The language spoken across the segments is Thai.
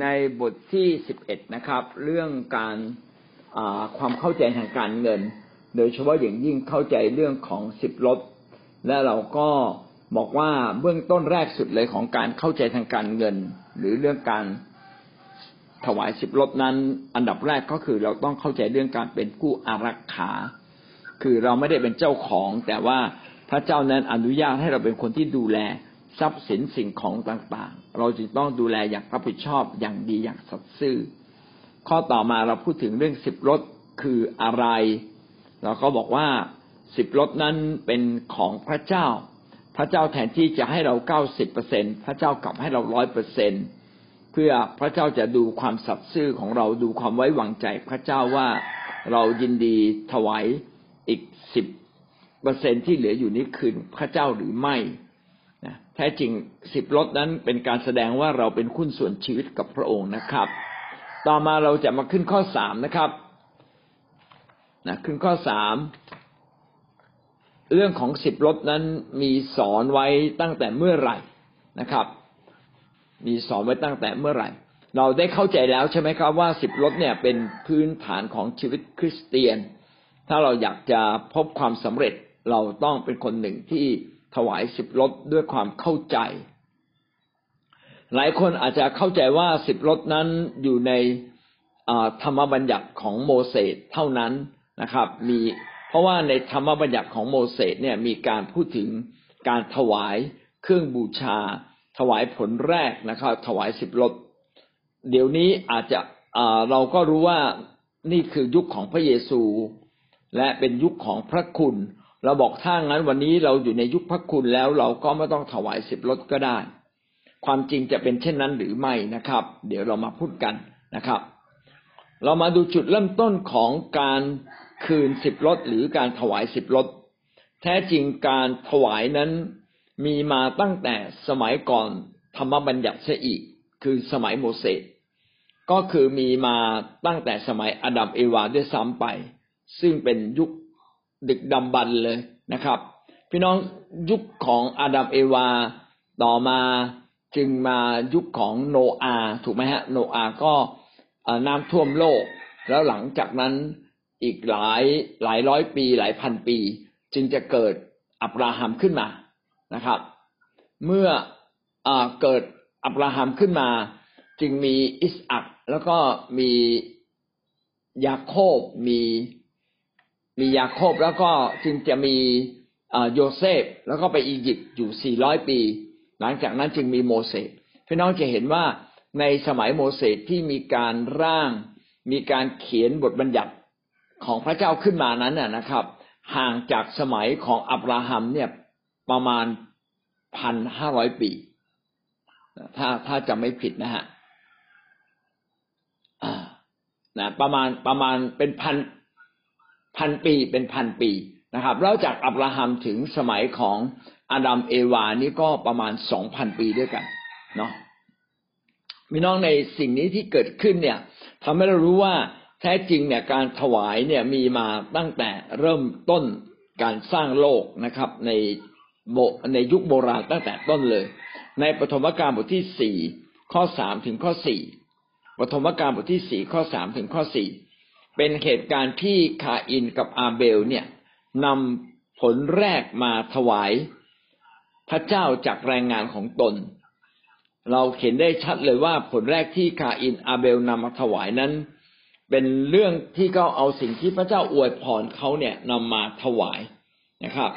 ในบทที่สิบเอ็ดนะครับ เรื่องการความเข้าใจทางการเงิน โดยเฉพาะอย่างยิ่งเข้าใจเรื่องของสิบลดและเราก็บอกว่าเบื้องต้นแรกสุดเลยของการเข้าใจทางการเงิน หรือเรื่องการถวายสิบลดนั้น อันดับแรกก็คือเราต้องเข้าใจเรื่องการเป็นผู้อารักขา คือเราไม่ได้เป็นเจ้าของ แต่ว่าพระเจ้านั้นอนุญาตให้เราเป็นคนที่ดูแล ทรัพย์สินสิ่งของต่างๆ เราจึงต้องดูแลอย่างรับผิดชอบอย่างดีอย่างสัตย์ซื่อ ข้อต่อมาเราพูดถึงเรื่องสิบรถคืออะไร เราก็บอกว่าสิบรถนั้นเป็นของพระเจ้า พระเจ้าแทนที่จะให้เราเก้าสิบเปอร์เซ็นพระเจ้ากลับให้เราร้อยเปอร์เซ็นเพื่อพระเจ้าจะดูความสัตย์ซื่อของเราดูความไว้วางใจ พระเจ้าว่าเรายินดีถวายอีกสิบเปอร์เซ็นที่เหลืออยู่นี้คืนพระเจ้าหรือไม่ แท้จริงสิบรถนั้นเป็นการแสดงว่าเราเป็นคุณส่วนชีวิตกับพระองค์นะครับ ต่อมาเราจะมาขึ้นข้อสามนะครับนะขึ้นข้อสามเรื่องของสิบรถนั้นมีสอนไว้ตั้งแต่เมื่อไหร่นะครับ มีสอนไว้ตั้งแต่เมื่อไหร่ เราได้เข้าใจแล้วใช่ไหมครับว่าสิบรถเนี่ยเป็นพื้นฐานของชีวิตคริสเตียน ถ้าเราอยากจะพบความสำเร็จเราต้องเป็นคนหนึ่งที่ ถวายสิบรถด้วยความเข้าใจ หลายคนอาจจะเข้าใจว่าสิบรถนั้นอยู่ในธรรมบัญญัติของโมเสสเท่านั้นนะครับ มีเพราะว่าในธรรมบัญญัติของโมเสสเนี่ยมีการพูดถึงการถวายเครื่องบูชา ถวายผลแรกนะครับ ถวายสิบรถเดี๋ยวนี้อาจจะเราก็รู้ว่านี่คือยุคของพระเยซู และเป็นยุคของพระคุณ เราบอกถ้างั้นวันนี้เราอยู่ในยุคพระคุณแล้วเราก็ไม่ต้องถวายสิบรถก็ได้ ความจริงจะเป็นเช่นนั้นหรือไม่นะครับ เดี๋ยวเรามาพูดกันนะครับ เรามาดูจุดเริ่มต้นของการคืนสิบรถหรือการถวายสิบรถแท้จริงการถวายนั้นมีมาตั้งแต่สมัยก่อนธรรมบัญญัติเสียอีก คือสมัยโมเสสก็คือมีมาตั้งแต่สมัยอดัมเอวาด้วยซ้ำไป ซึ่งเป็นยุค ดึกดำบรรเลยนะครับ พี่น้องยุคของอาดัมเอวาต่อมาจึงมายุคของโนอาถูกไหมฮะโนอาก็น้ำท่วมโลก แล้วหลังจากนั้นอีกหลายหลายร้อยปี หลายพันปี จึงจะเกิดอับราฮัมขึ้นมานะครับ เมื่ออเกิดอับราฮัมขึ้นมา จึงมีอิสอักแล้วก็มียาโคบมี มียาโคบแล้วก็จึงจะมีโยเซฟแล้วก็ไปอียิปต์อยู่ 400 ปี หลังจากนั้นจึงมีโมเสสพี่น้องจะเห็นว่าในสมัยโมเสสที่มีการร่าง มีการเขียนบทบัญญัติของพระเจ้าขึ้นมานั้นนะครับ ห่างจากสมัยของอับราฮัมเนี่ยประมาณพันห้าร้อยปี ถ้าถ้าจะไม่ผิดนะฮะนะประมาณประมาณเป็นพัน พันปีเป็นพันปีนะครับแล้วจากอับราฮัมถึงสมัยของอาดัมเอวานี่ก็ประมาณสองพันปีด้วยกันเนาะมีน้องในสิ่งนี้ที่เกิดขึ้นเนี่ยทำให้เรารู้ว่าแท้จริงเนี่ยการถวายเนี่ยมีมาตั้งแต่เริ่มต้นการสร้างโลกนะครับ ในโบในยุคโบราณตั้งแต่ต้นเลย ในปฐมกาลบทที่สี่ข้อสามถึงข้อสี่ปฐมกาลบทที่สี่ข้อสามถึงข้อสี่ เป็นเหตุการณ์ที่คาอินกับอาเบลเนี่ยนำผลแรกมาถวายพระเจ้าจากแรงงานของตน เราเห็นได้ชัดเลยว่าผลแรกที่คาอินอาเบลนำมาถวายนั้น เป็นเรื่องที่เขาเอาสิ่งที่พระเจ้าอวยพรเขาเนี่ยนำมาถวายนะครับ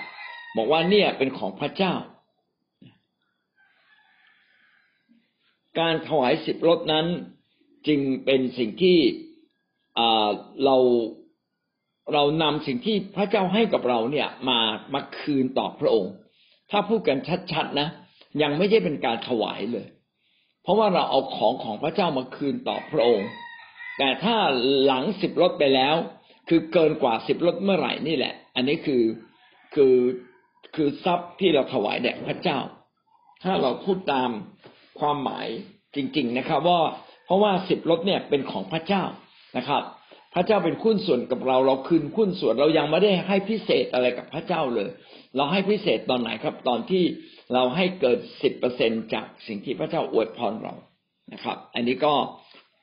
บอกว่าเนี่ยเป็นของพระเจ้า การถวายสิบรถนั้นจึงเป็นสิ่งที่ เราเรานำสิ่งที่พระเจ้าให้กับเราเนี่ยมามาคืนต่อพระองค์ ถ้าพูดกันชัดๆนะ ยังไม่ใช่เป็นการถวายเลย เพราะว่าเราเอาของของพระเจ้ามาคืนต่อพระองค์ แต่ถ้าหลังสิบรถไปแล้ว คือเกินกว่าสิบรถเมื่อไหร่นี่แหละ อันนี้คือคือคือทรัพย์ที่เราถวายแด่พระเจ้า ถ้าเราพูดตามความหมายจริง ๆนะครับ ว่าเพราะว่าสิบรถเนี่ยเป็นของพระเจ้า นะครับ พระเจ้าเป็นคุ้นส่วนกับเราเราคืนคุ้นส่วนเรายังไม่ได้ให้พิเศษอะไรกับพระเจ้าเลย เราให้พิเศษตอนไหนครับ ตอนที่เราให้เกิดสิบเปอร์เซ็นจากสิ่งที่พระเจ้าอวยพรเรานะครับ อันนี้ก็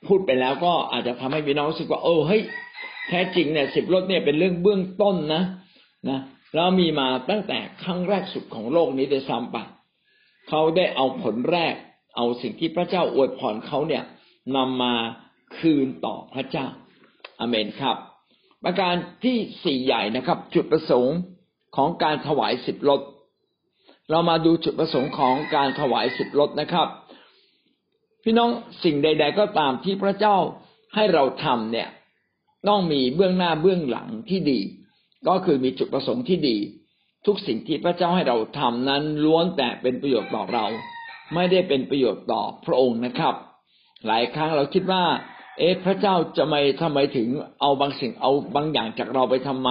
พูดไปแล้วก็อาจจะทำให้พี่น้องรู้สึกว่าเออเฮ้ยแท้จริงเนี่ยสิบรถเนี่ยเป็นเรื่องเบื้องต้นนะนะแล้วมีมาตั้งแต่ครั้งแรกสุดของโลกนี้โดยซ้ำไปเขาได้เอาผลแรก เอาสิ่งที่พระเจ้าอวยพรเขาเนี่ยนำมา คืนต่อพระเจ้าอเมนครับ ประการที่สี่ใหญ่นะครับ จุดประสงค์ของการถวายสิบรถเรามาดูจุดประสงค์ของการถวายสิบรถนะครับ พี่น้องสิ่งใด ๆ ก็ตามที่พระเจ้าให้เราทำเนี่ยต้องมีเบื้องหน้าเบื้องหลังที่ดี ก็คือมีจุดประสงค์ที่ดี ทุกสิ่งที่พระเจ้าให้เราทำนั้นล้วนแต่เป็นประโยชน์ต่อเรา ไม่ได้เป็นประโยชน์ต่อพระองค์นะครับ หลายครั้งเราคิดว่า เอ๊ะพระเจ้าจะไม่ทำไมถึงเอาบางสิ่งเอาบางอย่างจากเราไปทำไม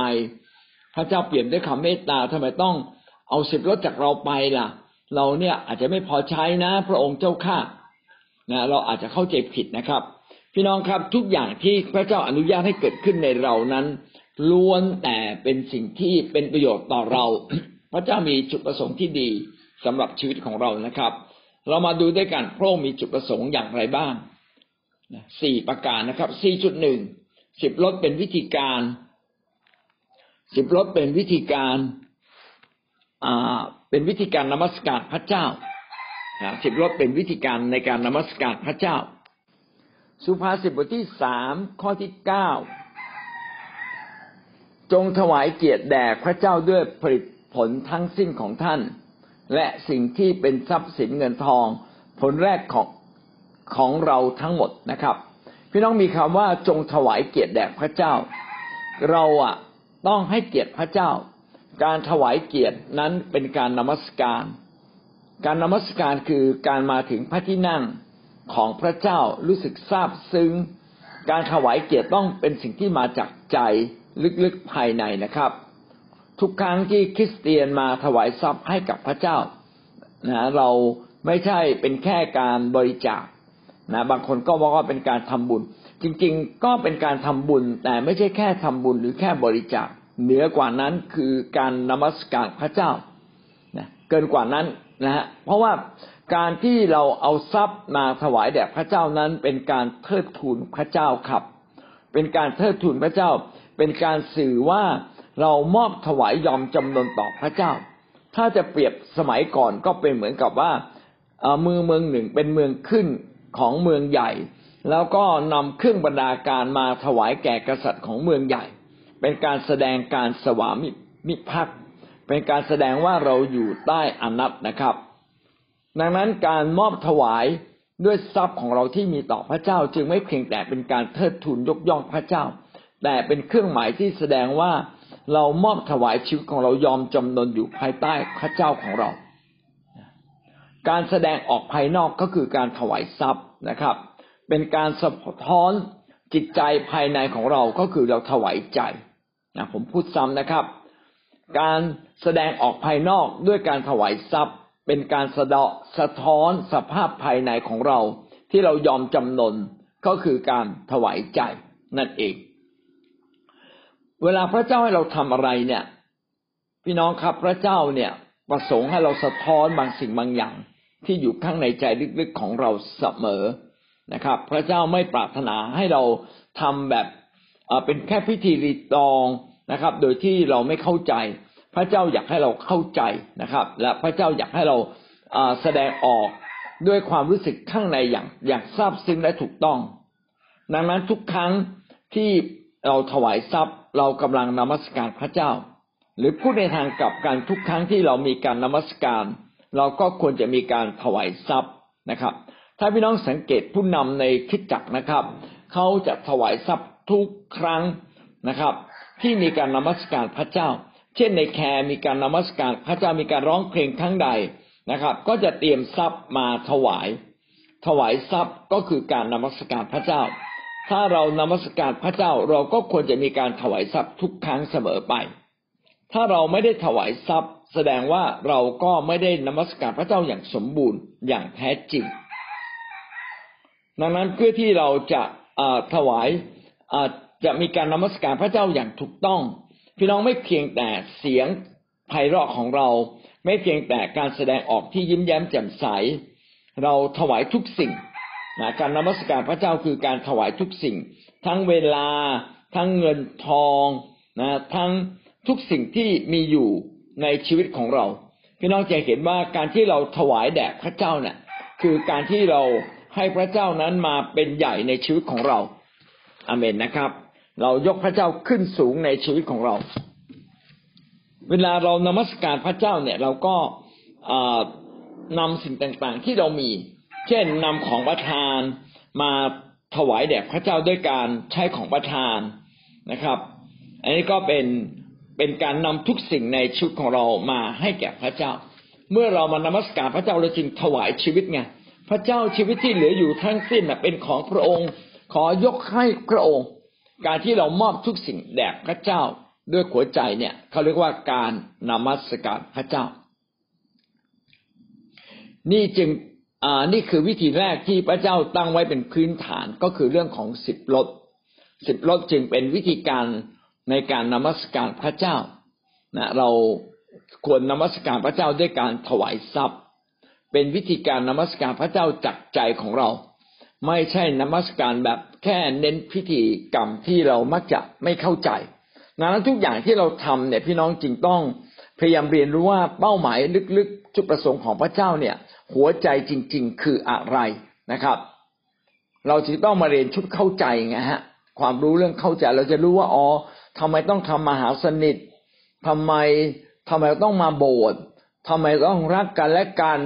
พระเจ้าเปลี่ยนด้วยคำเมตตาทำไมต้องเอาสิบรถจากเราไปล่ะ เราเนี่ยอาจจะไม่พอใช้นะ พระองค์เจ้าข้านะเราอาจจะเข้าใจผิดนะครับ พี่น้องครับทุกอย่างที่พระเจ้าอนุญาตให้เกิดขึ้นในเรานั้นล้วนแต่เป็นสิ่งที่เป็นประโยชน์ต่อเรา พระเจ้ามีจุดประสงค์ที่ดีสำหรับชีวิตของเรานะครับ เรามาดูด้วยกันพระองค์มีจุดประสงค์อย่างไรบ้าง สี่ประการนะครับสี่จุดหนึ่งสิบรถเป็นวิธีการสิบรถเป็นวิธีการอ่าเป็นวิธีการนมัสการพระเจ้าสิบรถเป็นวิธีการในการนมัสการพระเจ้า สุภาษิตบทที่สามข้อที่เก้าจงถวายเกียรติแด่พระเจ้าด้วยผลิตผลทั้งสิ้นของท่าน และสิ่งที่เป็นทรัพย์สินเงินทอง ผลแรกของ ของเราทั้งหมดนะครับ พี่น้องมีคำว่าจงถวายเกียรติแด่พระเจ้า เราอะต้องให้เกียรติพระเจ้า การถวายเกียรตินั้นเป็นการนมัสการ การนมัสการคือการมาถึงพระที่นั่งของพระเจ้ารู้สึกซาบซึ้ง การถวายเกียรติต้องเป็นสิ่งที่มาจากใจลึกๆภายในนะครับ ทุกครั้งที่คริสเตียนมาถวายทรัพย์ให้กับพระเจ้านะเราไม่ใช่เป็นแค่การบริจาค นะบางคนก็บอกว่าเป็นการทำบุญ จริงๆ ก็เป็นการทำบุญ แต่ไม่ใช่แค่ทำบุญหรือแค่บริจาคเหนือกว่านั้นคือการนมัสการพระเจ้านะเกินกว่านั้นนะฮะเพราะว่าการที่เราเอาทรัพย์มาถวายแด่พระเจ้านั้น เป็นการเทิดทูนพระเจ้าครับ เป็นการเทิดทูนพระเจ้า เป็นการสื่อว่าเรามอบถวายยอมจำนนต่อพระเจ้า ถ้าจะเปรียบสมัยก่อนก็เป็นเหมือนกับว่าเมืองเมืองหนึ่งเป็นเมืองขึ้น ของเมืองใหญ่ แล้วก็นำเครื่องบรรดาการมาถวายแก่กษัตริย์ของเมืองใหญ่ เป็นการแสดงการสวามิมิภักดิ์เป็นการแสดงว่าเราอยู่ใต้อนัตนะครับ ดังนั้นการมอบถวายด้วยทรัพย์ของเราที่มีต่อพระเจ้าจึงไม่เพียงแต่เป็นการเทิดทูนยกย่องพระเจ้า แต่เป็นเครื่องหมายที่แสดงว่าเรามอบถวายชีวิตของเรายอมจำนนอยู่ภายใต้พระเจ้าของเรา การแสดงออกภายนอกก็คือการถวายทรัพย์นะครับ เป็นการสะท้อนจิตใจภายในของเราก็คือเราถวายใจนะผมพูดซ้ำนะครับ การแสดงออกภายนอกด้วยการถวายทรัพย์ เป็นการสะดาะสะท้อนสภาพภายในของเรา ที่เรายอมจำนนก็คือการถวายใจนั่นเอง เวลาพระเจ้าให้เราทำอะไรเนี่ย พี่น้องครับพระเจ้าเนี่ยประสงค์ให้เราสะท้อนบางสิ่งบางอย่าง ที่อยู่ข้างในใจลึกๆของเราเสมอนะครับ พระเจ้าไม่ปรารถนาให้เราทำแบบเป็นแค่พิธีรีตองนะครับ โดยที่เราไม่เข้าใจ พระเจ้าอยากให้เราเข้าใจนะครับ และพระเจ้าอยากให้เราแสดงออกด้วยความรู้สึกข้างในอย่างอย่างซาบซึ้งและถูกต้อง ดังนั้นทุกครั้งที่เราถวายทรัพย์ เรากำลังนมัสการพระเจ้า หรือพูดในทางกลับกันทุกครั้งที่เรามีการนมัสการ เราก็ควรจะมีการถวายทรัพย์นะครับ ถ้าพี่น้องสังเกตผู้นำในคิดจักนะครับ เขาจะถวายทรัพย์ทุกครั้งนะครับ ที่มีการนมัสการพระเจ้า เช่นในแคร์มีการนมัสการพระเจ้ามีการร้องเพลงครั้งใดนะครับ ก็จะเตรียมทรัพย์มาถวาย ถวายทรัพย์ก็คือการนมัสการพระเจ้า ถ้าเรานมัสการพระเจ้าเราก็ควรจะมีการถวายทรัพย์ทุกครั้งเสมอไป ถ้าเราไม่ได้ถวายทรัพย์ แสดงว่าเราก็ไม่ได้นมัสการพระเจ้าอย่างสมบูรณ์อย่างแท้จริง ดังนั้นเพื่อที่เราจะถวายจะมีการนมัสการพระเจ้าอย่างถูกต้อง พี่น้องไม่เพียงแต่เสียงไพเราะของเรา ไม่เพียงแต่การแสดงออกที่ยิ้มแย้มแจ่มใส เราถวายทุกสิ่งนะการนมัสการพระเจ้าคือการถวายทุกสิ่ง ทั้งเวลา ทั้งเงินทองนะทั้งทุกสิ่งที่มีอยู่ ในชีวิตของเราพี่น้องจะเห็นว่าการที่เราถวายแด่พระเจ้าเนะ่ยคือการที่เราให้พระเจ้านั้นมาเป็นใหญ่ในชีวิตของเราอเมนนะครับ เรายกพระเจ้าขึ้นสูงในชีวิตของเรา เวลาเรานมัสการพระเจ้าเนี่ย เราก็นำสิ่งต่างๆ ที่เรามี เช่นนำของประทานมาถวายแด่พระเจ้าด้วยการใช้ของประทานนะครับ อันนี้ก็เป็น เป็นการนำทุกสิ่งในชีวิตของเรามาให้แก่พระเจ้า เมื่อเรามานมัสการพระเจ้าเราจึงถวายชีวิตไงพระเจ้าชีวิตที่เหลืออยู่ทั้งสิ้นเป็นของพระองค์ ขอยกให้พระองค์ การที่เรามอบทุกสิ่งแด่พระเจ้าด้วยหัวใจเนี่ยเขาเรียกว่าการนมัสการพระเจ้า นี่จึงอ่านี่คือวิธีแรกที่พระเจ้าตั้งไว้เป็นพื้นฐานก็คือเรื่องของสิบลดสิบลดจึงเป็นวิธีการ ในการนมัสการพระเจ้านะเราควรนมัสการพระเจ้าด้วยการถวายทรัพย์ เป็นวิธีการนมัสการพระเจ้าจากใจของเรา ไม่ใช่นมัสการแบบแค่เน้นพิธีกรรมที่เรามักจะไม่เข้าใจนั้นทุกอย่างที่เราทำเนี่ยพี่น้องจึงต้องพยายามเรียนรู้ว่าเป้าหมายลึกๆจุดประสงค์ของพระเจ้าเนี่ย หัวใจจริง ๆ คืออะไรนะครับ เราจึงต้องมาเรียนชุดเข้าใจไงฮะ ความรู้เรื่องเข้าใจเราจะรู้ว่าอ๋อ ทำไมต้องทำมหาสนิททำไมทำไมต้องมาโบสถ์ทำไมต้องรักกันและกัน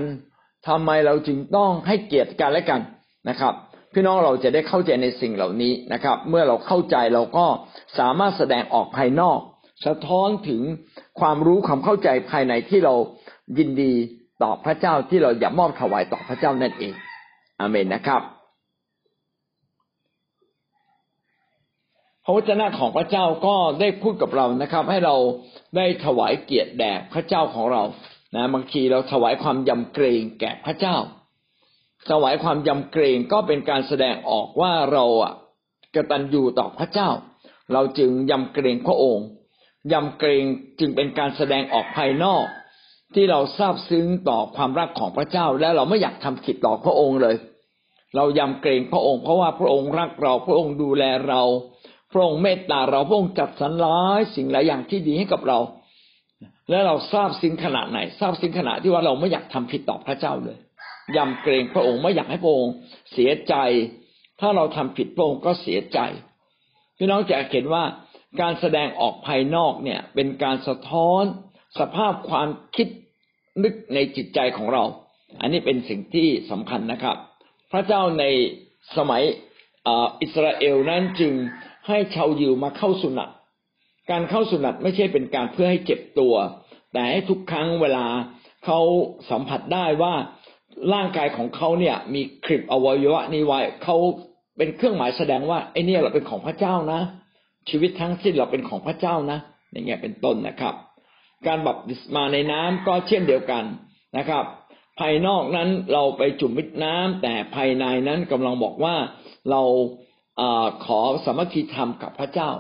ทำไมเราจึงต้องให้เกียรติกันและกันนะครับ พี่น้องเราจะได้เข้าใจในสิ่งเหล่านี้นะครับ เมื่อเราเข้าใจเราก็สามารถแสดงออกภายนอก สะท้อนถึงความรู้ความเข้าใจภายในที่เรายินดีต่อพระเจ้าที่เราอยากมอบถวายต่อพระเจ้านั่นเองอเมนนะครับ ระวจนะของพระเจ้าก็ได้พูดกับเรานะครับ ให้เราได้ถวายเกียรติแด่พระเจ้าของเรานะบางทีเราถวายความยำเกรงแก่พระเจ้า ถวายความยำเกรงก็เป็นการแสดงออกว่าเราอะกตัญญูต่อพระเจ้า เราจึงยำเกรงพระองค์ยำเกรงจึงเป็นการแสดงออกภายนอก ที่เราทราบซึ้งต่อความรักของพระเจ้า และเราไม่อยากทำผิดต่อพระองค์เลย เรายำเกรงพระองค์เพราะว่าพระองค์รักเราพระองค์ดูแลเรา พระองค์เมตตาเราพระองค์จัดสรรร้ายสิ่งหลายอย่างที่ดีให้กับเรา และเราทราบสิ่งขนาดไหน ทราบสิ่งขนาดที่ว่าเราไม่อยากทำผิดต่อพระเจ้าเลยยำเกรงพระองค์ไม่อยากให้พระองค์เสียใจ ถ้าเราทำผิดพระองค์ก็เสียใจพี่น้องจะเห็นว่าการแสดงออกภายนอกเนี่ย เป็นการสะท้อนสภาพความคิดนึกในจิตใจของเรา อันนี้เป็นสิ่งที่สำคัญนะครับ พระเจ้าในสมัยอิสราเอลนั้นจึง ให้ชาวยิวมาเข้าสุนัตการเข้าสุนัตไม่ใช่เป็นการเพื่อให้เจ็บตัว แต่ให้ทุกครั้งเวลาเขาสัมผัสได้ว่าร่างกายของเขาเนี่ย มีคลิปอวัยวะนี้ไว้เขาเป็นเครื่องหมายแสดงว่าไอ้นี่เราเป็นของพระเจ้านะ ชีวิตทั้งสิ้นเราเป็นของพระเจ้านะอย่างเงี้ยเป็นต้นนะครับ การบัพติศมาในน้ำก็เช่นเดียวกันนะครับ ภายนอกนั้นเราไปจุ่มมิดน้ำแต่ภายในนั้นกำลังบอกว่าเรา ขอสมัคคีธรรมกับพระเจ้า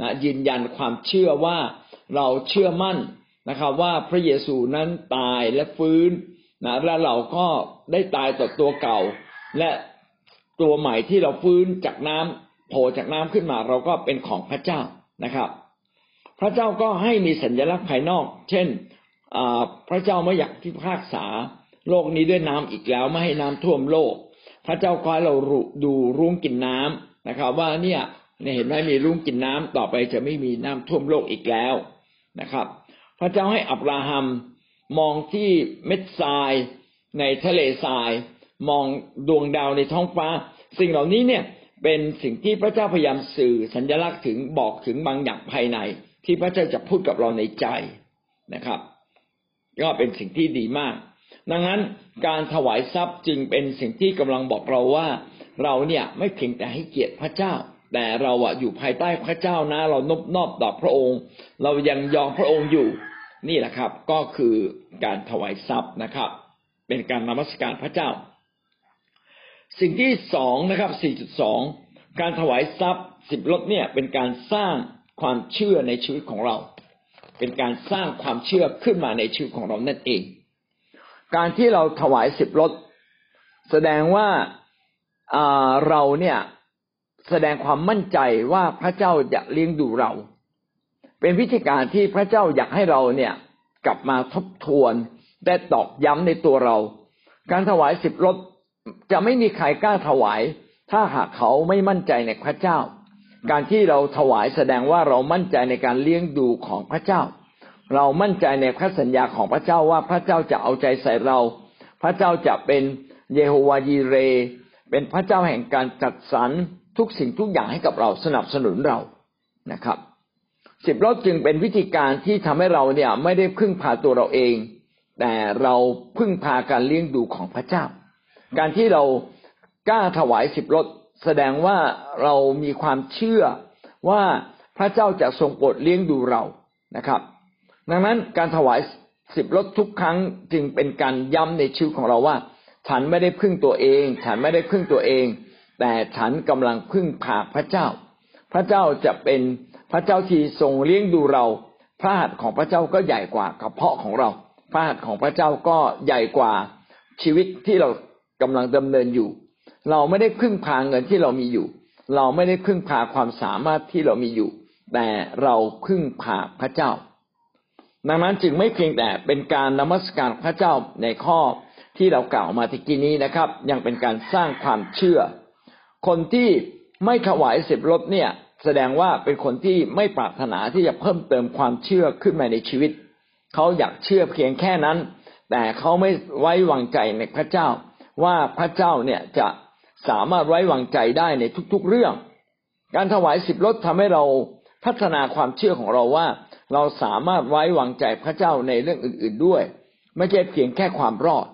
นะยืนยันความเชื่อว่าเราเชื่อมั่นนะครับว่าพระเยซูนั้นตายและฟื้นนะและเราก็ได้ตายต่อตัวเก่า และตัวใหม่ที่เราฟื้นจากน้ำโผล่จากน้ำขึ้นมาเราก็เป็นของพระเจ้านะครับ พระเจ้าก็ให้มีสัญลักษณ์ภายนอก เช่นพระเจ้าไม่อยากที่พากษาโลกนี้ด้วยน้ำอีกแล้วไม่ให้น้ำท่วมโลก พระเจ้าก็ให้เราดูรุ้งกินน้ำ นะครับ ว่าเนี่ยเห็นไหมมีรุ่งกินน้ำต่อไปจะไม่มีน้ำท่วมโลกอีกแล้วนะครับ พระเจ้าให้อับราฮัมมองที่เม็ดทรายในทะเลทราย มองดวงดาวในท้องฟ้า สิ่งเหล่านี้เนี่ยเป็นสิ่งที่พระเจ้าพยายามสื่อสัญลักษณ์ถึงบอกถึงบางอย่างภายใน ที่พระเจ้าจะพูดกับเราในใจนะครับ ก็เป็นสิ่งที่ดีมาก ดังนั้นการถวายทรัพย์จึงเป็นสิ่งที่กำลังบอกเราว่า เราเนี่ยไม่เพียงแต่ให้เกียรติพระเจ้า แต่เราอะอยู่ภายใต้พระเจ้านะ เรานบนอบต่อพระองค์ เรายังยอมพระองค์อยู่นี่แหละครับ ก็คือการถวายทรัพย์นะครับ เป็นการนมัสการพระเจ้า สิ่งที่สองนะครับ4.2การถวายทรัพย์สิบลดเนี่ยเป็นการสร้างความเชื่อในชีวิตของเรา เป็นการสร้างความเชื่อขึ้นมาในชีวิตของเรานั่นเอง การที่เราถวายสิบลดแสดงว่าอ่า เราเนี่ยแสดงความมั่นใจว่าพระเจ้าจะเลี้ยงดูเรา เป็นวิธีการที่พระเจ้าอยากให้เราเนี่ยกลับมาทบทวนได้ตอกย้ำในตัวเรา การถวายสิบรถจะไม่มีใครกล้าถวาย ถ้าหากเขาไม่มั่นใจในพระเจ้า การที่เราถวายแสดงว่าเรามั่นใจในการเลี้ยงดูของพระเจ้า เรามั่นใจในพระสัญญาของพระเจ้าว่าพระเจ้าจะเอาใจใส่เรา พระเจ้าจะเป็นเยโฮวายีเร เป็นพระเจ้าแห่งการจัดสรรทุกสิ่งทุกอย่างให้กับเราสนับสนุนเรานะครับสิบรถจึงเป็นวิธีการที่ทำให้เราเนี่ยไม่ได้พึ่งพาตัวเราเอง แต่เราพึ่งพาการเลี้ยงดูของพระเจ้า การที่เรากล้าถวายสิบรถแสดงว่าเรามีความเชื่อว่าพระเจ้าจะทรงโปรดเลี้ยงดูเรานะครับ ดังนั้นการถวายสิบรถทุกครั้งจึงเป็นการย้ำในชีวิตของเราว่า ฉันไม่ได้พึ่งตัวเอง ฉันไม่ได้พึ่งตัวเอง แต่ฉันกำลังพึ่งพาพระเจ้า พระเจ้าจะเป็นพระเจ้าที่ทรงเลี้ยงดูเรา พระหัตถ์ของพระเจ้าก็ใหญ่กว่ากระเพาะของเรา พระหัตถ์ของพระเจ้าก็ใหญ่กว่าชีวิตที่เรากำลังดำเนินอยู่ เราไม่ได้พึ่งพาเงินที่เรามีอยู่ เราไม่ได้พึ่งพาความสามารถที่เรามีอยู่ แต่เราพึ่งพาพระเจ้า ดังนั้นจึงไม่เพียงแต่เป็นการนมัสการพระเจ้าในข้อ ที่เรากล่าวมาตะกี้นี้นะครับ ยังเป็นการสร้างความเชื่อ คนที่ไม่ถวายสิบรถเนี่ย แสดงว่าเป็นคนที่ไม่ปรารถนาที่จะเพิ่มเติมความเชื่อขึ้นมาในชีวิต เขาอยากเชื่อเพียงแค่นั้น แต่เขาไม่ไว้วางใจในพระเจ้า ว่าพระเจ้าเนี่ยจะสามารถไว้วางใจได้ในทุกๆเรื่อง การถวายสิบรถทำให้เราพัฒนาความเชื่อของเราว่า เราสามารถไว้วางใจพระเจ้าในเรื่องอื่น ๆด้วย ไม่ใช่เพียงแค่ความรอด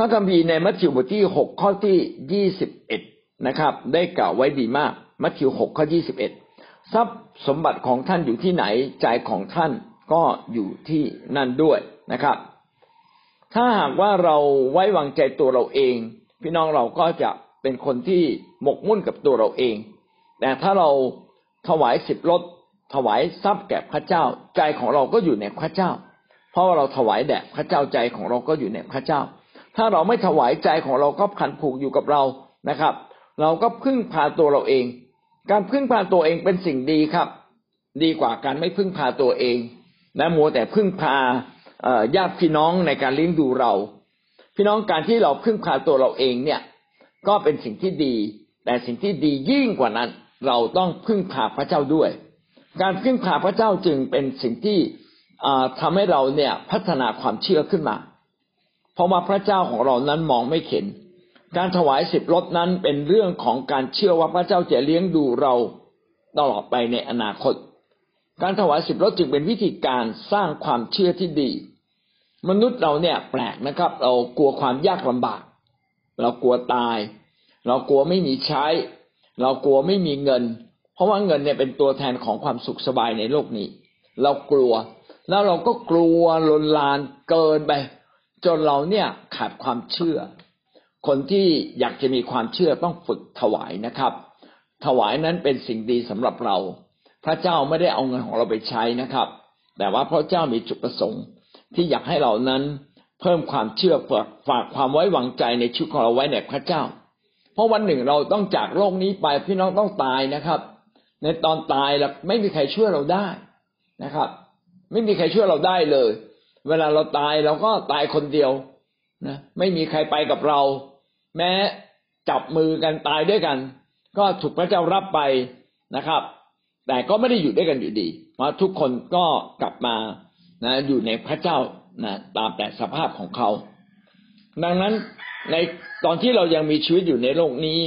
พระคัมภีร์ในมัทธิวบทที่หกข้อที่ยี่สิบเอ็ดนะครับ ได้กล่าวไว้ดีมาก มัทธิวหกข้อยี่สิบเอ็ดทรัพย์สมบัติของท่านอยู่ที่ไหนใจของท่านก็อยู่ที่นั่นด้วยนะครับ ถ้าหากว่าเราไว้วางใจตัวเราเอง พี่น้องเราก็จะเป็นคนที่หมกมุ่นกับตัวเราเอง แต่ถ้าเราถวายสิบรถถวายทรัพย์แก่พระเจ้า ใจของเราก็อยู่ในพระเจ้า เพราะว่าเราถวายแด่พระเจ้าใจของเราก็อยู่ในพระเจ้า ถ้าเราไม่ถวายใจของเราก็พันผูกอยู่กับเรานะครับ เราก็พึ่งพาตัวเราเอง การพึ่งพาตัวเองเป็นสิ่งดีครับ ดีกว่าการไม่พึ่งพาตัวเองและมัวแต่พึ่งพาญาติพี่น้องในการเลี้ยงดูเรา พี่น้องการที่เราพึ่งพาตัวเราเองเนี่ย ก็เป็นสิ่งที่ดี แต่สิ่งที่ดียิ่งกว่านั้น เราต้องพึ่งพาพระเจ้าด้วย การพึ่งพาพระเจ้าจึงเป็นสิ่งที่ทำให้เราเนี่ยพัฒนาความเชื่อขึ้นมา เพราะว่าพระเจ้าของเรานั้นมองไม่เห็น การถวายสิบรถนั้นเป็นเรื่องของการเชื่อว่าพระเจ้าจะเลี้ยงดูเราตลอดไปในอนาคต การถวายสิบรถจึงเป็นวิธีการสร้างความเชื่อที่ดี มนุษย์เราเนี่ยแปลกนะครับ เรากลัวความยากลำบาก เรากลัวตาย เรากลัวไม่มีใช้ เรากลัวไม่มีเงิน เพราะว่าเงินเนี่ยเป็นตัวแทนของความสุขสบายในโลกนี้ เรากลัว แล้วเราก็กลัวลนลานเกินไป จนเราเนี่ยขาดความเชื่อ คนที่อยากจะมีความเชื่อต้องฝึกถวายนะครับ ถวายนั้นเป็นสิ่งดีสำหรับเรา พระเจ้าไม่ได้เอาเงินของเราไปใช้นะครับ แต่ว่าพระเจ้ามีจุดประสงค์ ที่อยากให้เรานั้นเพิ่มความเชื่อฝากความไว้วางใจในชีวิตของเราไว้ในพระเจ้า เพราะวันหนึ่งเราต้องจากโลกนี้ไปพี่น้องต้องตายนะครับ ในตอนตายเราไม่มีใครช่วยเราได้นะครับ ไม่มีใครช่วยเราได้เลย เวลาเราตายเราก็ตายคนเดียวนะไม่มีใครไปกับเรา แม้จับมือกันตายด้วยกัน ก็ถูกพระเจ้ารับไปนะครับ แต่ก็ไม่ได้อยู่ด้วยกันอยู่ดี เพราะทุกคนก็กลับมานะอยู่ในพระเจ้านะตามแต่สภาพของเขา ดังนั้นในตอนที่เรายังมีชีวิตอยู่ในโลกนี้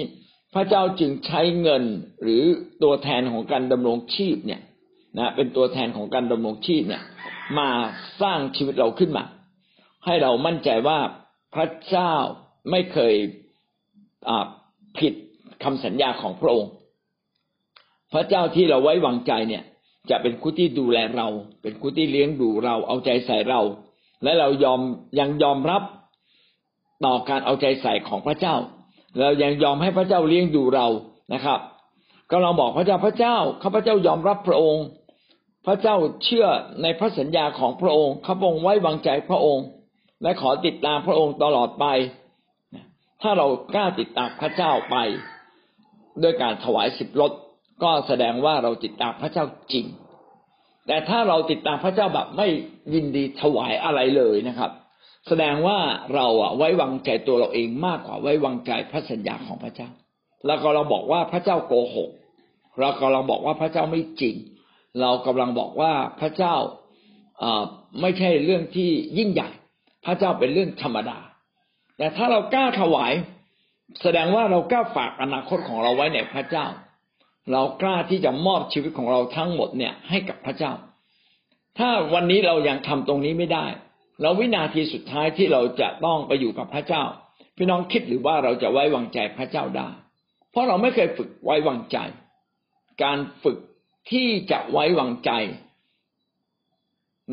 พระเจ้าจึงใช้เงินหรือตัวแทนของการดำรงชีพเนี่ยนะเป็นตัวแทนของการดำรงชีพเนี่ย มาสร้างชีวิตเราขึ้นมา ให้เรามั่นใจว่าพระเจ้าไม่เคยผิดคำสัญญาของพระองค์ พระเจ้าที่เราไว้วางใจเนี่ย จะเป็นผู้ที่ดูแลเรา เป็นผู้ที่เลี้ยงดูเราเอาใจใส่เรา และเรายอมยังยอมรับต่อการเอาใจใส่ของพระเจ้า เรายังยอมให้พระเจ้าเลี้ยงดูเรานะครับ ก็เราบอกพระเจ้าพระเจ้าข้าพระเจ้ายอมรับพระองค์ พระเจ้าเชื่อในพระสัญญาของพระองค์ข้าพรงไว้วางใจพระองค์ และขอติดตามพระองค์ตลอดไป ถ้าเรากล้าติดตามพระเจ้าไป ด้วยการถวายสิบรถก็แสดงว่าเราติดตามพระเจ้าจริง แต่ถ้าเราติดตามพระเจ้าแบบไม่ยินดีถวายอะไรเลยนะครับ แสดงว่าเราอะไว้วางใจตัวเราเองมากกว่าไว้วางใจพระสัญญาของพระเจ้า แล้วก็เราบอกว่าพระเจ้าโกหกเรากำลังบอกว่าพระเจ้าไม่จริง เรากำลังบอกว่าพระเจ้าไม่ใช่เรื่องที่ยิ่งใหญ่ พระเจ้าเป็นเรื่องธรรมดา แต่ถ้าเรากล้าถวาย แสดงว่าเรากล้าฝากอนาคตของเราไว้ในพระเจ้า เรากล้าที่จะมอบชีวิตของเราทั้งหมดเนี่ยให้กับพระเจ้า ถ้าวันนี้เรายังทำตรงนี้ไม่ได้แล้ววินาทีสุดท้ายที่เราจะต้องไปอยู่กับพระเจ้า พี่น้องคิดหรือว่าเราจะไว้วางใจพระเจ้าได้ เพราะเราไม่เคยฝึกไว้วางใจ การฝึก ที่จะไว้วางใจ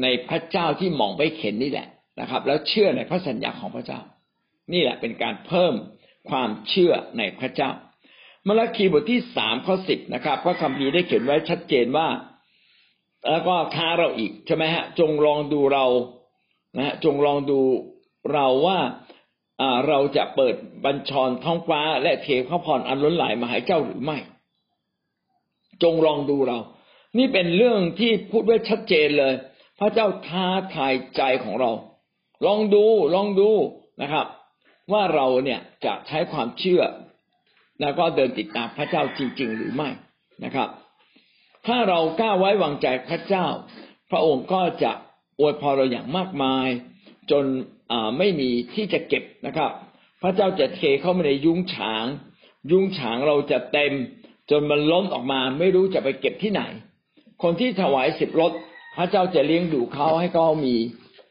ในพระเจ้าที่มองไม่เห็นนี่แหละนะครับ แล้วเชื่อในพระสัญญาของพระเจ้า นี่แหละเป็นการเพิ่มความเชื่อในพระเจ้ามลคีบทที่สามข้อสิบนะครับพระคัมภีร์ได้เขียนไว้ชัดเจนว่า แล้วก็ท้าเราอีกใช่ไหมฮะ จงลองดูเรานะจงลองดูเราว่าเราจะเปิดบัญชรท้องฟ้า และเทพระพรอันล้นหลายมาให้เจ้าหรือไม่ จงลองดูเรา นี่เป็นเรื่องที่พูดไว้ชัดเจนเลย พระเจ้าท้าทายใจของเรา ลองดูลองดูนะครับ ว่าเราเนี่ยจะใช้ความเชื่อ แล้วก็เดินติดตามพระเจ้าจริง ๆ หรือไม่นะครับ ถ้าเรากล้าไว้วางใจพระเจ้า พระองค์ก็จะอวยพรเราอย่างมากมาย จนไม่มีที่จะเก็บนะครับ พระเจ้าจะเทเข้ามาในยุ้งฉาง ยุ้งฉางเราจะเต็ม จนมันล้นออกมาไม่รู้จะไปเก็บที่ไหน คนที่ถวายสิบรถ พระเจ้าจะเลี้ยงดูเขาให้เขามี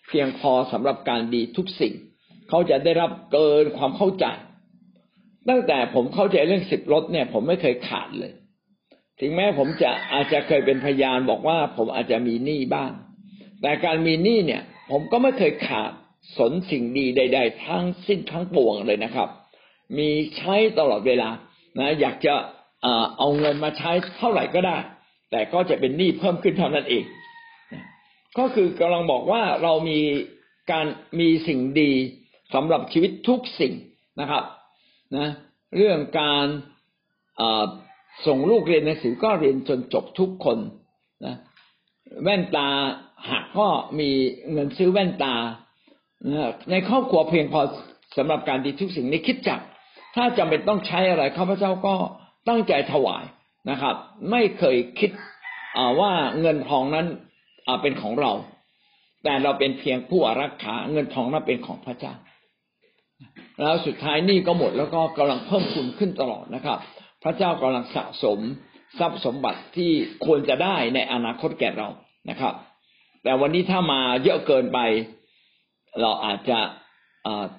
เพียงพอสำหรับการดีทุกสิ่ง เขาจะได้รับเกินความเข้าใจ ตั้งแต่ผมเข้าใจเรื่องสิบรถเนี่ย ผมไม่เคยขาดเลย ถึงแม้ผมจะอาจจะเคยเป็นพยานบอกว่า ผมอาจจะมีหนี้บ้าง แต่การมีหนี้เนี่ย ผมก็ไม่เคยขาดสนสิ่งดีใด ๆ ทั้งสิ้นทั้งปวงเลยนะครับ มีใช้ตลอดเวลานะ อยากจะ เอาเงินมาใช้เท่าไหร่ก็ได้ แต่ก็จะเป็นหนี้เพิ่มขึ้นเท่านั้นเอง ก็คือกำลังบอกว่าเรามีการมีสิ่งดีสำหรับชีวิตทุกสิ่งนะครับนะเรื่องการส่งลูกเรียนหนังสือก็เรียนจนจบทุกคนนะแว่นตาหักก็มีเงินซื้อแว่นตาในครอบครัวเพียงพอสำหรับการดีทุกสิ่งในคิดจักถ้าจำเป็นต้องใช้อะไรข้าพเจ้าก็ ตั้งใจถวายนะครับ ไม่เคยคิดว่าเงินทองนั้นเป็นของเรา แต่เราเป็นเพียงผู้อารักขาเงินทองนั้นเป็นของพระเจ้า แล้วสุดท้ายนี่ก็หมดแล้วก็กำลังเพิ่มพูนขึ้นตลอดนะครับ พระเจ้ากำลังสะสมทรัพย์สมบัติที่ควรจะได้ในอนาคตแก่เรานะครับ แต่วันนี้ถ้ามาเยอะเกินไป เราอาจจะ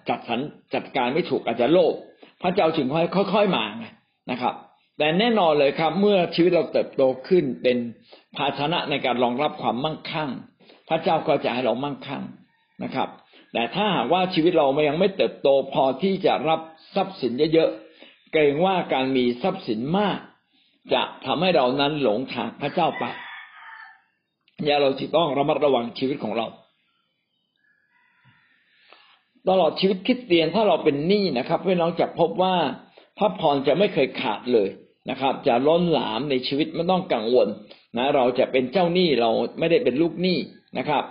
จัดสรรจัดการไม่ถูกอาจจะโลภพระเจ้าจึงค่อยๆมาไงนะครับ แต่แน่นอนเลยครับ เมื่อชีวิตเราเติบโตขึ้นเป็นภาชนะในการรองรับความมั่งคั่ง พระเจ้าก็จะให้เรามั่งคั่งนะครับ แต่ถ้าหากว่าชีวิตเรายังไม่เติบโตพอที่จะรับทรัพย์สินเยอะๆเกรงว่าการมีทรัพย์สินมาก จะทำให้เรานั้นหลงทางพระเจ้าไปเนี่ยเราจะต้องระมัดระวังชีวิตของเรา ตลอดชีวิตคิดเตียนถ้าเราเป็นหนี้นะครับพี่น้องจะพบว่าพระพรจะไม่เคยขาดเลย นะครับ จะล้นหลามในชีวิตไม่ต้องกังวลนะเราจะเป็นเจ้าหนี้เราไม่ได้เป็นลูกหนี้นะครับ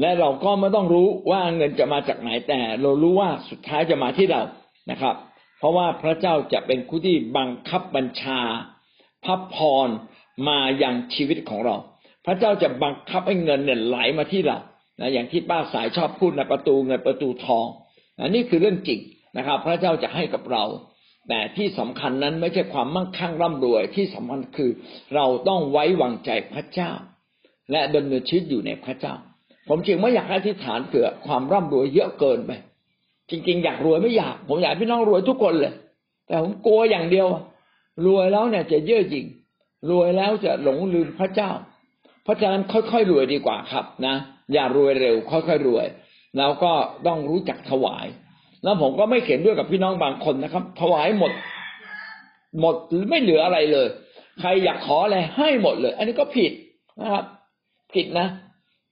และเราก็ไม่ต้องรู้ว่าเงินจะมาจากไหนแต่ เรารู้ว่าสุดท้ายจะมาที่เรานะครับ เพราะว่าพระเจ้าจะเป็นผู้ที่บังคับบัญชาพระพรมาอย่างชีวิตของเรา พระเจ้าจะบังคับให้เงินเนี่ยไหลมาที่เรานะอย่างที่ป้าสายชอบพูดในประตูเงินประตูทองนะนี่คือเรื่องจริงนะครับ พระเจ้าจะให้กับเรา แต่ที่สำคัญนั้นไม่ใช่ความมั่งคั่งร่ำรวยที่สำคัญคือเราต้องไว้วางใจพระเจ้า และดำเนินชีวิตอยู่ในพระเจ้า ผมจริงไม่อยากให้ที่ฐานเผื่อความร่ำรวยเยอะเกินไปจริง ๆ อยากรวยไม่อยาก ผมอยากพี่น้องรวยทุกคนเลย แต่ผมกลัวอย่างเดียว รวยแล้วเนี่ยจะเย่อหยิ่งรวยแล้วจะหลงลืมพระเจ้า เพราะฉะนั้นค่อยๆรวยดีกว่าครับนะ อย่ารวยเร็ว ค่อยๆรวย แล้วก็ต้องรู้จักถวาย แล้วผมก็ไม่เข็นด้วยกับพี่น้องบางคนนะครับ ถวายหมด หมดไม่เหลืออะไรเลย ใครอยากขออะไรให้หมดเลย อันนี้ก็ผิดนะครับ ผิดนะ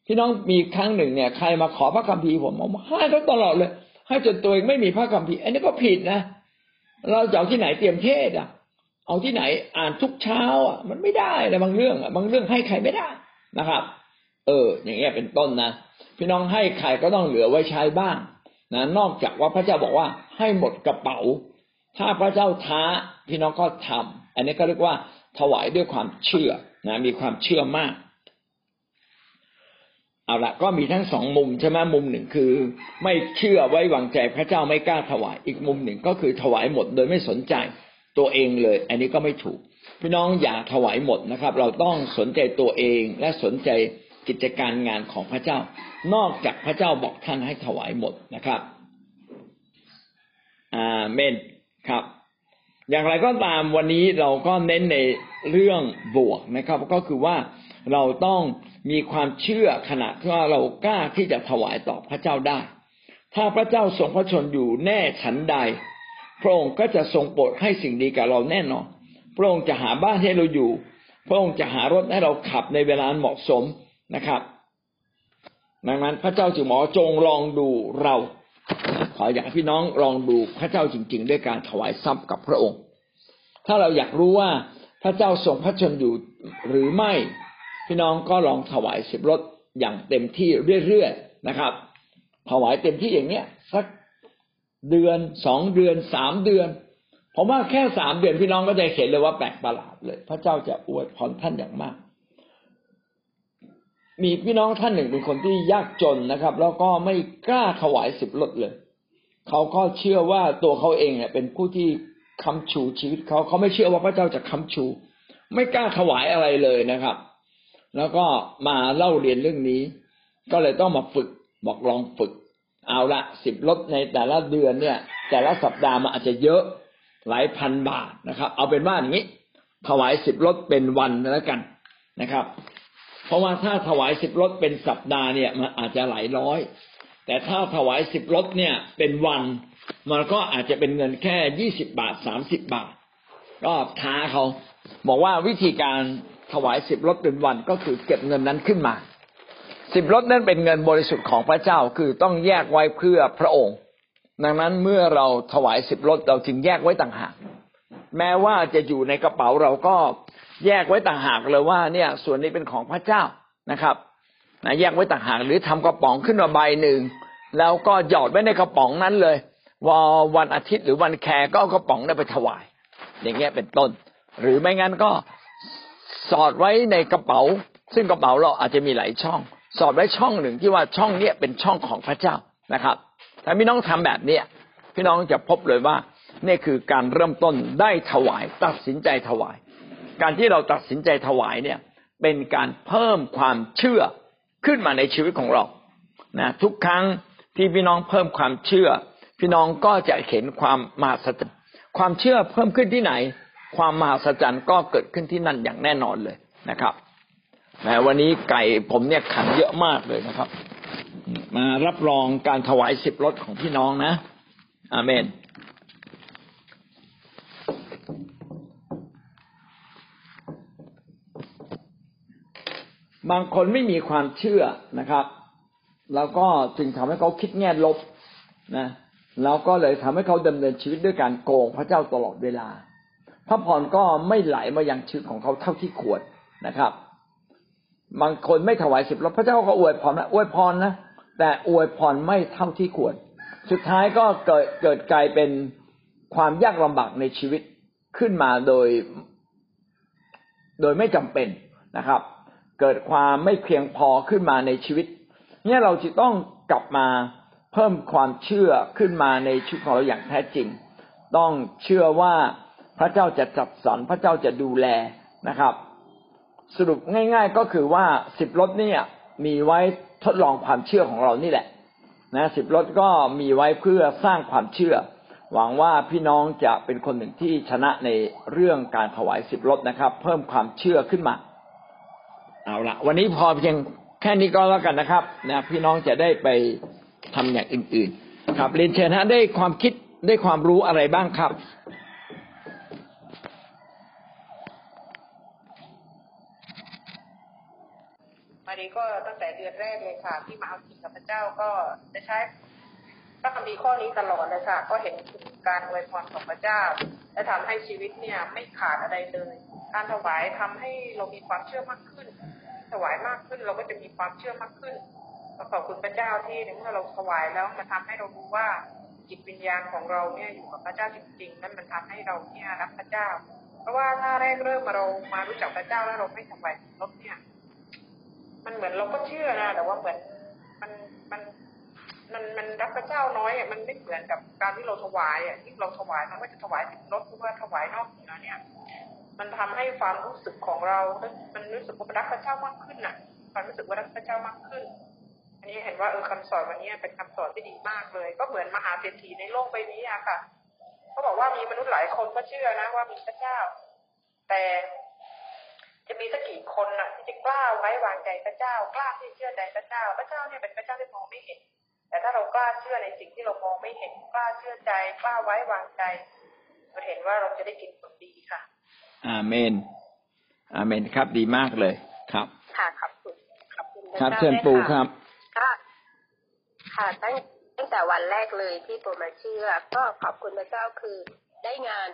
พี่น้องมีครั้งหนึ่งเนี่ย ใครมาขอพระคัมภีร์ผมผมให้เขาตลอดเลย ให้จนตัวเองไม่มีพระคัมภีร์ อันนี้ก็ผิดนะเราจะเอาที่ไหนเตรียมเทศอะ เอาที่ไหนอ่านทุกเช้า อะ มันไม่ได้นะบางเรื่องอะบางเรื่องให้ใครไม่ได้นะครับ เออ อย่างเงี้ยเป็นต้นนะพี่น้องให้ใครก็ต้องเหลือไว้ใช้บ้าง นะนอกจากว่าพระเจ้าบอกว่าให้หมดกระเป๋า ถ้าพระเจ้าท้าพี่น้องก็ทำอันนี้ก็เรียกว่าถวายด้วยความเชื่อนะมีความเชื่อมากเอาละก็มีทั้งสองมุมใช่ไหมมุมหนึ่งคือ ไม่เชื่อไว้วางใจพระเจ้าไม่กล้าถวาย อีกมุมหนึ่งก็คือถวายหมดโดยไม่สนใจตัวเองเลย อันนี้ก็ไม่ถูก พี่น้องอย่าถวายหมดนะครับ เราต้องสนใจตัวเองและสนใจ กิจการงานของพระเจ้า นอกจากพระเจ้าบอกท่านให้ถวายหมดนะครับอาเมนครับ อย่างไรก็ตามวันนี้เราก็เน้นในเรื่องบวกนะครับ ก็คือว่าเราต้องมีความเชื่อขณะที่ว่าเรากล้าที่จะถวายต่อพระเจ้าได้ ถ้าพระเจ้าทรงพระชนอยู่แน่ฉันใด พระองค์ก็จะทรงโปรดให้สิ่งดีกับเราแน่นอน พระองค์จะหาบ้านให้เราอยู่ พระองค์จะหารถให้เราขับในเวลาเหมาะสม นะครับ ดังนั้นพระเจ้าจึงบอกจงลองดูเรา ขออยากพี่น้องลองดูพระเจ้าจริง ๆ ด้วยการถวายทรัพย์กับพระองค์ ถ้าเราอยากรู้ว่าพระเจ้าทรงพระชนอยู่หรือไม่ พี่น้องก็ลองถวายสิบรถอย่างเต็มที่เรื่อยๆนะครับ ถวายเต็มที่อย่างเนี้ยสักเดือนสองเดือนสามเดือนผมว่าแค่สามเดือนพี่น้องก็จะเห็นเลยว่าแปลกประหลาดเลย พระเจ้าจะอวยพรท่านอย่างมาก มีพี่น้องท่านหนึ่งเป็นคนที่ยากจนนะครับ แล้วก็ไม่กล้าถวายสิบรถเลย เขาก็เชื่อว่าตัวเขาเองเนี่ยเป็นผู้ที่ค้ำชูชีวิตเขาเขาไม่เชื่อว่าพระเจ้าจะค้ำชู ไม่กล้าถวายอะไรเลยนะครับ แล้วก็มาเล่าเรียนเรื่องนี้ ก็เลยต้องมาฝึกบอกลองฝึก เอาละสิบลดในแต่ละเดือนเนี่ย แต่ละสัปดาห์มันอาจจะเยอะหลายพันบาทนะครับ เอาเป็นว่าอย่างนี้ ถวายสิบลดเป็นวันแล้วกันนะครับ เพราะว่าถ้าถวายสิบลดเป็นสัปดาห์เนี่ยมันอาจจะหลายร้อย แต่ถ้าถวายสิบลดเนี่ยเป็นวัน มันก็อาจจะเป็นเงินแค่ยี่สิบบาทสามสิบบาท ก็ท้าเขาบอกว่าวิธีการถวายสิบลดเป็นวันก็คือเก็บเงินนั้นขึ้นมาสิบลดนั้นเป็นเงินบริสุทธิ์ของพระเจ้าคือต้องแยกไว้เพื่อพระองค์ ดังนั้นเมื่อเราถวายสิบลดเราจึงแยกไว้ต่างหากแม้ว่าจะอยู่ในกระเป๋าเราก็ แยกไว้ต่างหากเลยว่าเนี่ย ส่วนนี้เป็นของพระเจ้านะครับนะแยกไว้ต่างหากหรือทำกระป๋องขึ้นมาใบหนึ่งแล้วก็หยอดไว้ในกระป๋องนั้นเลยว่าวันอาทิตย์หรือวันแคร์ก็เอากระป๋องนั้นไปถวาย อย่างเงี้ยเป็นต้น หรือไม่งั้นก็สอดไว้ในกระเป๋า ซึ่งกระเป๋าเราอาจจะมีหลายช่อง สอดไว้ช่องหนึ่งที่ว่าช่องเนี้ยเป็นช่องของพระเจ้านะครับถ้าพี่น้องทำแบบเนี้ยพี่น้องจะพบเลยว่านี่คือการเริ่มต้นได้ถวาย ตัดสินใจถวาย การที่เราตัดสินใจถวายเนี่ย เป็นการเพิ่มความเชื่อขึ้นมาในชีวิตของเรานะทุกครั้งที่พี่น้องเพิ่มความเชื่อ พี่น้องก็จะเห็นความมหัศจรรย์ความเชื่อเพิ่มขึ้นที่ไหน ความมหัศจรรย์ก็เกิดขึ้นที่นั่นอย่างแน่นอนเลยนะครับแม้วันนี้ไก่ผมเนี่ยขันเยอะมากเลยนะครับ มารับรองการถวายสิบรถของพี่น้องนะอาเมน บางคนไม่มีความเชื่อนะครับ แล้วก็จึงทำให้เขาคิดแง่ลบนะแล้วก็เลยทำให้เขาดำเนินชีวิตด้วยการโกงพระเจ้าตลอดเวลา พระพรก็ไม่ไหลมายังชีวิตของเขาเท่าที่ควรนะครับ บางคนไม่ถวายสิบรถพระเจ้าก็อวยพรนะอวยพรนะแต่อวยพรไม่เท่าที่ควร สุดท้ายก็เกิดเกิดกลายเป็นความยากลำบากในชีวิตขึ้นมาโดย โดยไม่จำเป็นนะครับ เกิดความไม่เพียงพอขึ้นมาในชีวิต เนี่ยเราจะต้องกลับมาเพิ่มความเชื่อขึ้นมาในชีวิตของเราอย่างแท้จริง ต้องเชื่อว่าพระเจ้าจะจัดสรรพระเจ้าจะดูแลนะครับ สรุปง่าย ๆก็คือว่าสิบรถเนี่ยมีไว้ทดลองความเชื่อของเรานี่แหละนะสิบรถก็มีไว้เพื่อสร้างความเชื่อ หวังว่าพี่น้องจะเป็นคนหนึ่งที่ชนะในเรื่องการถวายสิบรถนะครับ เพิ่มความเชื่อขึ้นมา เอาละวันนี้พอเพียงแค่นี้ก็แล้วกันนะครับนะพี่น้องจะได้ไปทำอย่างอื่น ๆ ครับเรียนเชิญฮะได้ความคิดได้ความรู้อะไรบ้างครับมาดีก็ตั้งแต่เดือนแรกเลยค่ะ ที่มาเอาจริงกับพระเจ้าก็จะใช้พระคัมภีร์ข้อนี้ตลอดเลยค่ะ ก็เห็นถึงการอวยพรของพระเจ้า และทำให้ชีวิตเนี่ยไม่ขาดอะไรเลย การถวายทำให้เรามีความเชื่อมากขึ้น ถวายมากขึ้น เราก็จะมีความเชื่อมากขึ้นขอบคุณพระเจ้าที่ในเมื่อเราถวายแล้วมันทำให้เรารู้ว่าจิตวิญญาณของเราเนี่ยอยู่กับพระเจ้าจริงๆนั่นมันทำให้เราเนี่ยรักพระเจ้า เพราะว่าถ้าแรกเริ่มมาเรามารู้จักพระเจ้าแล้วเราไม่ถวายรถเนี่ย มันเหมือนเราก็เชื่อนะแต่ว่าเหมือนมันมันมันมันรักพระเจ้าน้อยอะมันไม่เหมือนกับการที่เราถวายอะที่เราถวายมันก็จะถวายสิบรถหรือว่าถวายนอกเหนือเนี่ย มันทำให้ความรู้สึกของเรา มันรู้สึกว่ารักพระเจ้ามากขึ้นน่ะ ความรู้สึกว่ารักพระเจ้ามากขึ้น อันนี้เห็นว่าเออคำสอนวันนี้เป็นคำสอนที่ดีมากเลย ก็เหมือนมหาเศรษฐีในโลกใบนี้อะค่ะเขาบอกว่ามีมนุษย์หลายคนก็เชื่อนะว่ามีพระเจ้า แต่จะมีสักกี่คนน่ะ ที่จะกล้าไว้วางใจพระเจ้ากล้าที่เชื่อใจพระเจ้า พระเจ้าเนี่ยเป็นพระเจ้าที่มองไม่เห็น แต่ถ้าเรากล้าเชื่อในสิ่งที่เรามองไม่เห็นกล้าเชื่อใจกล้าไว้วางใจเราเห็นว่าเราจะได้กินผลดีค่ะ อาเมน อาเมนครับดีมากเลยครับ ค่ะขอบคุณขอบคุณพะครับจ้าเชิญปูด้วยะครับค่ะค่ะตั้งตั้งแต่วันแรกเลยที่ปูมาเชื่อ ก็ขอบคุณพระเจ้าคือได้งาน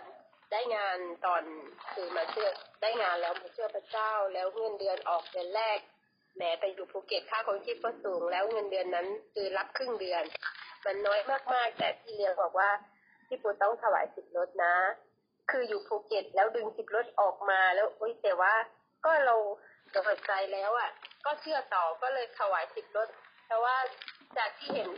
ได้งานตอนคือมาเชื่อได้งานแล้วมาเชื่อพระเจ้า แล้วเงินเดือนออกเดือนแรกแหมไปอยู่ภูเก็ตค่าครองชีพก็สูง แล้วเงินเดือนนั้นคือรับครึ่งเดือน มันน้อยมากๆ แต่พี่เลี้ยงบอกว่าพี่ปูต้องถวายสิบรถนะ คืออยู่ภูเก็ตแล้วดึงสิบรถออกมาแล้วอุ้ยแต่ว่าก็เราเปิดใจแล้วอะ ก็เชื่อต่อก็เลยถวายสิบรถแต่ว่าจากที่เห็น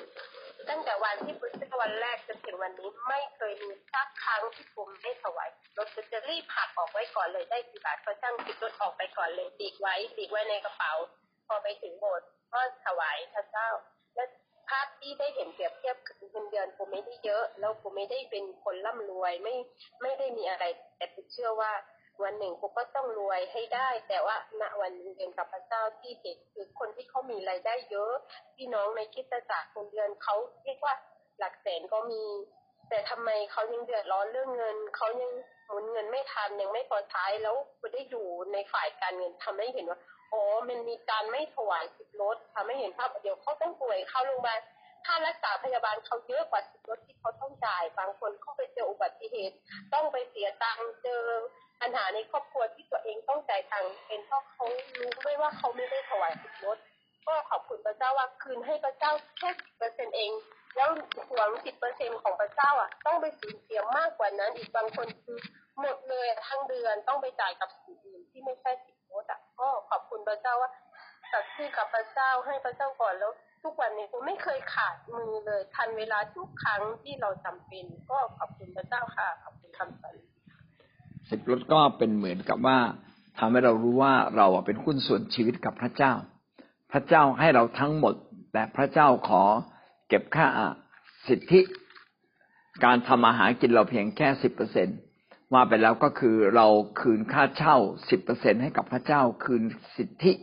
ตั้งแต่วันที่ปุ้ยวันแรกจนถึงวันนี้ไม่เคยมีสักครั้งที่ผมไม่ถวายรถจะรีบหักออกไว้ก่อนเลยได้กี่บาทก็ช่างติดรถออกไปก่อนเลยติดไว้ติดไว้ในกระเป๋า พอไปถึงโบสถ์ก็ถวายพระเจ้า และาพที่ได้เห็นเปรียบเทียบคือเงินเดือนผมไม่ได้เยอะ แล้วผมไม่ได้เป็นคนร่ำรวยไม่ไม่ได้มีอะไร แต่ผมเชื่อว่าวันหนึ่งผมก็ต้องรวยให้ได้ แต่ว่าณวันนี้เองกับพระเจ้าที่เห็นคือคนที่เขามีรายได้เยอะพี่น้องในคิดจักรคนเดือนเขาเรียกว่าหลักแสนก็มี แต่ทำไมเขายังเดือดร้อนเรื่องเงินเขายังหมุนเงินไม่ทันยังไม่พอใช้แล้วคุณได้อยู่ในฝ่ายการเงินทำให้เห็นว่าอ๋อมันมีการไม่ถวายสิบรถ ทำให้เห็นภาพเดี๋ยวเขาต้องป่วยเข้าโรงพยาบาลค่ารักษาพยาบาลเขาเยอะกว่าสิบรถที่เขาต้องจ่าย บางคนเขาไปเจออุบัติเหตุ ต้องไปเสียตังค์เจอปัญหาในครอบครัวที่ตัวเองต้องจ่ายตังค์เป็นเพราะเขารู้ไม่ว่าเขาไม่ได้ถวายสิบรถก็ขอบคุณพระเจ้าว่าคืนให้พระเจ้าแค่สิบเปอร์เซ็นเองแล้วหวังสิบเปอร์เซ็นของพระเจ้าอะ ต้องไปสูญเสียมากกว่านั้น อีกบางคนคือหมดเลยทั้งเดือนต้องไปจ่ายกับสิ่งอื่นที่ไม่ใช่สิบโมดอะก็ขอบคุณพระเจ้าว่า สัตย์ซื่อกับพระเจ้าให้พระเจ้าก่อนแล้วทุกวันนี้ผมไม่เคยขาดมือเลยทันเวลาทุกครั้งที่เราจำเป็น ก็ขอบคุณพระเจ้าค่ะขอบคุณคำสอนสิบรถก็เป็นเหมือนกับว่าทำให้เรารู้ว่าเราเป็นหุ้นส่วนชีวิตกับพระเจ้า พระเจ้าให้เราทั้งหมด แต่พระเจ้าขอเก็บค่าสิทธิ การทำอาหารกินเราเพียงแค่สิบเปอร์เซ็นว่าไปแล้วก็คือเราคืนค่าเช่าสิบเปอร์เซ็นให้กับพระเจ้าคืนสิทธิ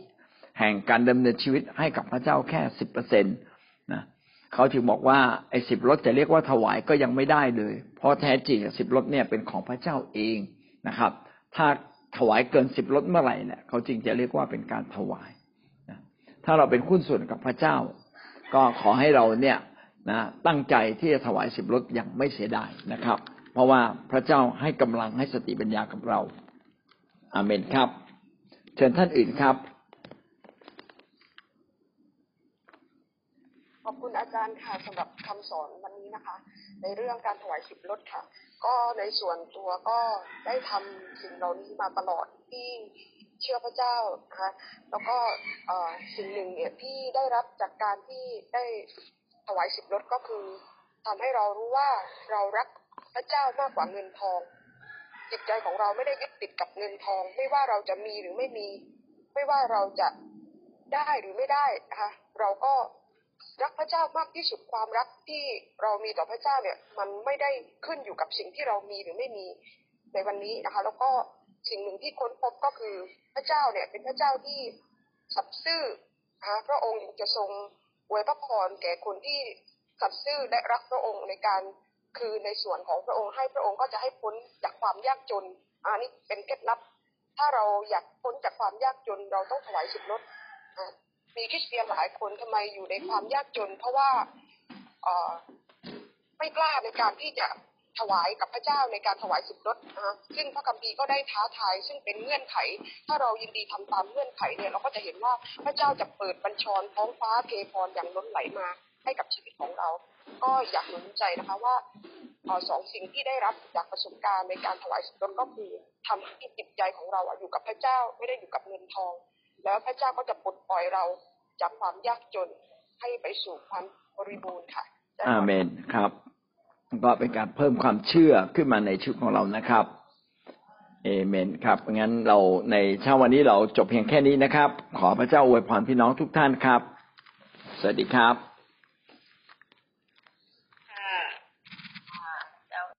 แห่งการดำเนินชีวิตให้กับพระเจ้าแค่สิบเปอร์เซ็นตนะเขาถึงบอกว่าไอ้สิบรถจะเรียกว่าถวายก็ยังไม่ได้เลย เพราะแท้จริงสิบรถเนี่ยเป็นของพระเจ้าเองนะครับ ถ้าถวายเกินสิบรถเมื่อไหร่เนี่ยเขาจึงจะเรียกว่าเป็นการถวายนะถ้าเราเป็นหุ้นส่วนกับพระเจ้า ก็ขอให้เราเนี่ยนะตั้งใจที่จะถวายสิบรถอย่างไม่เสียดายนะครับ เพราะว่าพระเจ้าให้กำลังให้สติปัญญากับเราอาเมนครับ เชิญท่านอื่นครับ ขอบคุณอาจารย์ค่ะสำหรับคำสอนวันนี้นะคะ ในเรื่องการถวายสิบรถค่ะ ก็ในส่วนตัวก็ได้ทำสิ่งเหล่านี้มาตลอดที่เชื่อพระเจ้านะคะแล้วก็อ่อสิ่งหนึ่งเนี่ยที่ได้รับจากการที่ได้ถวายสิบรถก็คือทำให้เรารู้ว่าเรารักพระเจ้ามากกว่าเงินทอง จิตใจของเราไม่ได้ยึดติดกับเงินทอง ไม่ว่าเราจะมีหรือไม่มี ไม่ว่าเราจะได้หรือไม่ได้นะคะเราก็ รักพระเจ้ามากที่สุดความรักที่เรามีต่อพระเจ้าเนี่ย มันไม่ได้ขึ้นอยู่กับสิ่งที่เรามีหรือไม่มีในวันนี้นะคะ แล้วก็สิ่งหนึ่งที่ค้นพบก็คือพระเจ้าเนี่ย เป็นพระเจ้าที่สัตย์ซื่อนะคะพระองค์จะทรงอวยพระพรแก่คนที่สัตย์ซื่อและรักพระองค์ในการคือในส่วนของพระองค์ให้พระองค์ก็จะให้พ้นจากความยากจนอันนี้เป็นเคล็ดลับ ถ้าเราอยากพ้นจากความยากจนเราต้องถวายสิบลดอะ มีคริสเตียนหลายคนทำไมอยู่ในความยากจน เพราะว่าเออไม่กล้าในการที่จะถวายกับพระเจ้าในการถวายสิบรถนะซึ่งพระคัมภีร์ก็ได้ท้าทาย ซึ่งเป็นเงื่อนไข ถ้าเรายินดีทำตามเงื่อนไขเนี่ยเราก็จะเห็นว่าพระเจ้าจะเปิดบัญชรท้องฟ้าเทพรอย่างล้นไหลมาให้กับชีวิตของเรา ก็อยากหนุนใจนะคะว่าสองสิ่งที่ได้รับจากประสบการณ์ในการถวายสิบรถก็คือทำให้จิตใจของเราอยู่กับพระเจ้าไม่ได้อยู่กับเงินทอง แล้วพระเจ้าก็จะปลดปล่อยเราจากความยากจนให้ไปสู่ความบริบูรณ์ค่ะอาเมนครับ ก็เป็นการเพิ่มความเชื่อขึ้นมาในชีวิตของเรานะครับเอเมนครับงั้นเราในเช้าวันนี้เราจบเพียงแค่นี้นะครับ ขอพระเจ้าอวยพรพี่น้องทุกท่านครับ สวัสดีครับ